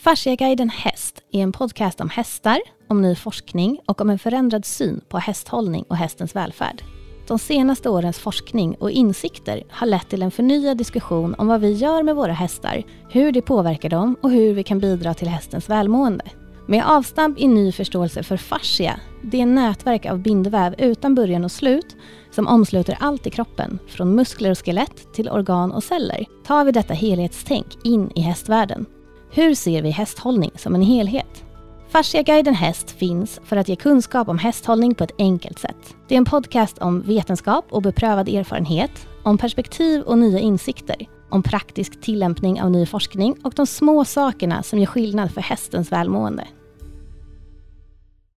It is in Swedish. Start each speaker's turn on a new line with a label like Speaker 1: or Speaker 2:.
Speaker 1: Fasciaguiden Häst är en podcast om hästar, om ny forskning och om en förändrad syn på hästhållning och hästens välfärd. De senaste årens forskning och insikter har lett till en förnyad diskussion om vad vi gör med våra hästar, hur det påverkar dem och hur vi kan bidra till hästens välmående. Med avstamp i ny förståelse för fascia, det nätverk av bindväv utan början och slut som omsluter allt i kroppen, från muskler och skelett till organ och celler, tar vi detta helhetstänk in i hästvärlden. Hur ser vi hästhållning som en helhet? Fasciaguiden Häst finns för att ge kunskap om hästhållning på ett enkelt sätt. Det är en podcast om vetenskap och beprövad erfarenhet, om perspektiv och nya insikter, om praktisk tillämpning av ny forskning och de små sakerna som gör skillnad för hästens välmående.